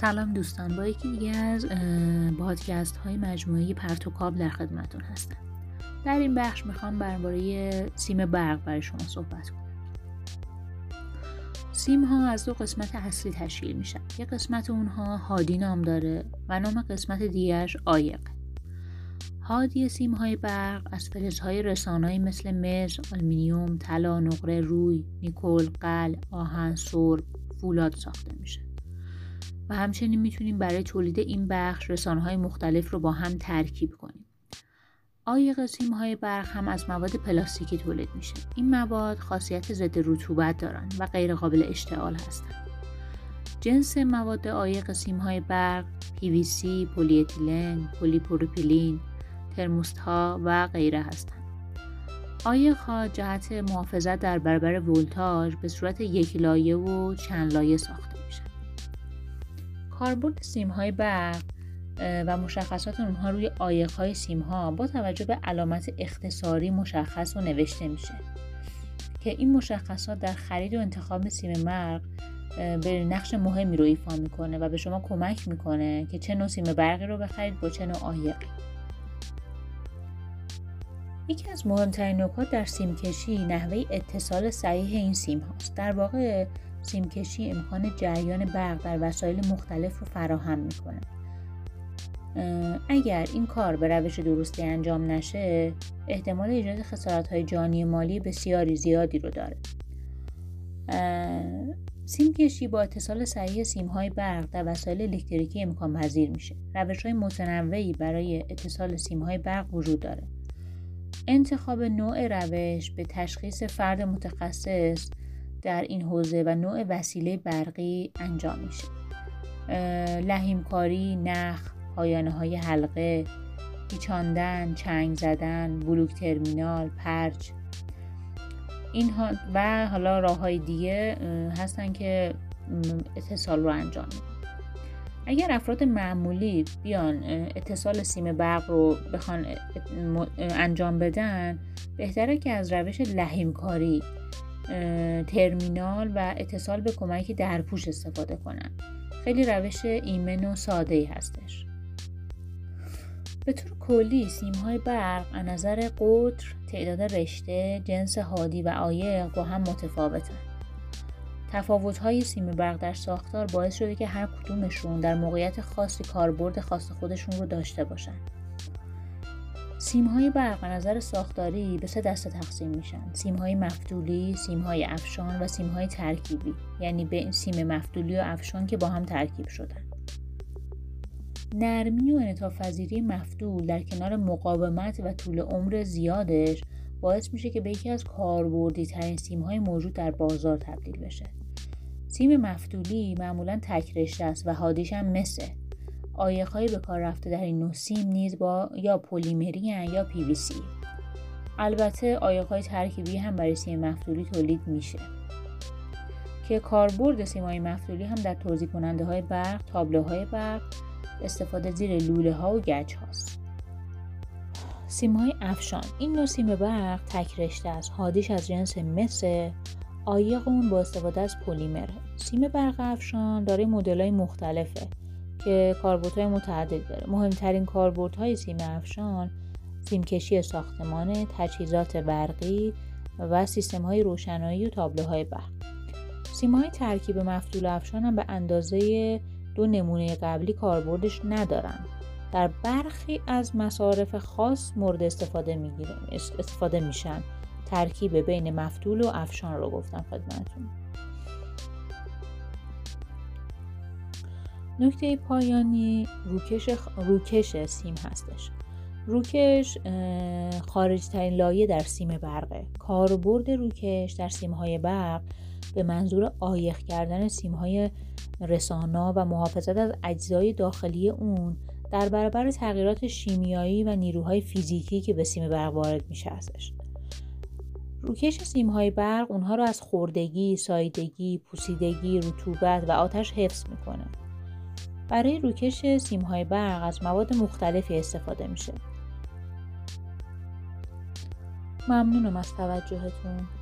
سلام دوستان با یکی دیگه از پادکست های مجموعه پرتوکاب در خدمتون هستم. در این بخش می‌خوام درباره سیم برق برای شما صحبت کنم. سیم ها از دو قسمت اصلی تشکیل میشن. یک قسمت اونها هادی نام داره و نام قسمت دیگرش آیق. هادی سیم های برق از فلزهای رسانهایی مثل مس، آلمینیوم، طلا، نقره، روی، نیکل، قل، آهن، سرب، فولاد ساخته میشه. و همچنین می‌تونیم برای تولید این بخش رسانه های مختلف رو با هم ترکیب کنیم. عایق سیم های برق هم از مواد پلاستیکی تولید میشه. این مواد خاصیت ضد رطوبت دارن و غیر قابل اشتعال هستند. جنس مواد عایق سیم های برق PVC، پلی اتیلن، پلی پروپیلین، ترموست ها و غیره هستند. عایق ها جهت محافظت در برابر ولتاژ به صورت یک لایه و چند لایه ساخته. کاربرد سیم های برق و مشخصات اونها روی آیق های سیم ها با توجه به علامت اختصاری مشخص و نوشته میشه. که این مشخصات در خرید و انتخاب سیم مرغ به نقش مهمی رو ایفا می‌کنه و به شما کمک می‌کنه که چه نوع سیم برقی رو بخرید با چه نوع آیقی یکی از مهمترین نکات در سیمکشی نحوه اتصال صحیح این سیم هاست. در واقع سیمکشی امکان جریان برق در وسایل مختلف رو فراهم می‌کنه. اگر این کار به روش درستی انجام نشه احتمال ایجاد خسارت های جانی مالی بسیاری زیادی رو داره. سیم کشی با اتصال صحیح سیم های برق در وسایل الکتریکی امکان پذیر میشه. روش های متنوعی برای اتصال سیم های برق وجود داره. انتخاب نوع روش به تشخیص فرد متخصص در این حوزه و نوع وسیله برقی انجام میشه. لحیمکاری، نخ، پایانه های حلقه، پیچاندن، چنگ زدن، بلوک ترمینال، پرچ. اینها و حالا راه های دیگه هستن که اتصال رو انجام میدن. اگر افراد معمولی بیان اتصال سیم برق رو بخوان انجام بدن بهتره که از روش لحیمکاری ترمینال و اتصال به کمک درپوش استفاده کنن خیلی روش ایمن و ساده ای هستش به طور کلی سیم های برق از نظر قطر، تعداد رشته، جنس هادی و عایق با هم متفاوتن. تفاوت های سیم برق در ساختار باعث شده که هر کدومشون در موقعیت خاصی کاربرد خاص خودشون رو داشته باشن. سیم های برق نظر ساختاری به سه دسته تقسیم میشن. سیم های مفتولی، سیم های افشان و سیم های ترکیبی. یعنی به سیم مفتولی و افشان که با هم ترکیب شدن. نرمی و انعطاف پذیری مفتول در کنار مقاومت و طول عمر زیادش باعث میشه که به یکی از کاربردی ترین سیم های موجود در بازار تبدیل بشه. سیم مفتولی معمولا تک رشته است و حادیش هم مثه. عایق‌های به کار رفته در این نوع سیم نیز با یا پلیمری یا پی وی سی البته عایق‌های ترکیبی هم برای سیم مفتولی تولید میشه که کاربرد سیمای مفتولی هم در توزیع کننده های برق، تابلوهای برق، استفاده زیر لوله ها و گچ هاست. سیم های افشان این نوع سیم برق تک رشته است. هادیش از جنس مس عایق اون با استفاده از پلیمر. سیم برق افشان داره مدل های مختلفه که کاربردهای متعدد داره. مهمترین کاربردهای سیم افشان سیمکشی ساختمان، تجهیزات برقی و سیستم های روشنایی و تابلوهای برق. سیم های ترکیب مفتول افشان هم به اندازه دو نمونه قبلی کاربردش ندارن. در برخی از مصارف خاص مورد استفاده می‌گیره استفاده میشن. ترکیب بین مفتول و افشان رو گفتم خدمتتون. نکته پایانی روکش, روکش سیم هستش. روکش خارج ترین لایه در سیم برقه. کاربرد روکش در سیم های برق به منظور آیخ کردن سیم های رسانا و محافظت از اجزای داخلی اون در برابر تغییرات شیمیایی و نیروهای فیزیکی که به سیم برق وارد میشه هستش. روکش سیم های برق اونها رو از خوردگی، سایدگی، پوسیدگی، رطوبت و آتش حفظ می‌کنه. برای روکش سیم های برق از مواد مختلفی استفاده میشه. ممنونم از توجهتون.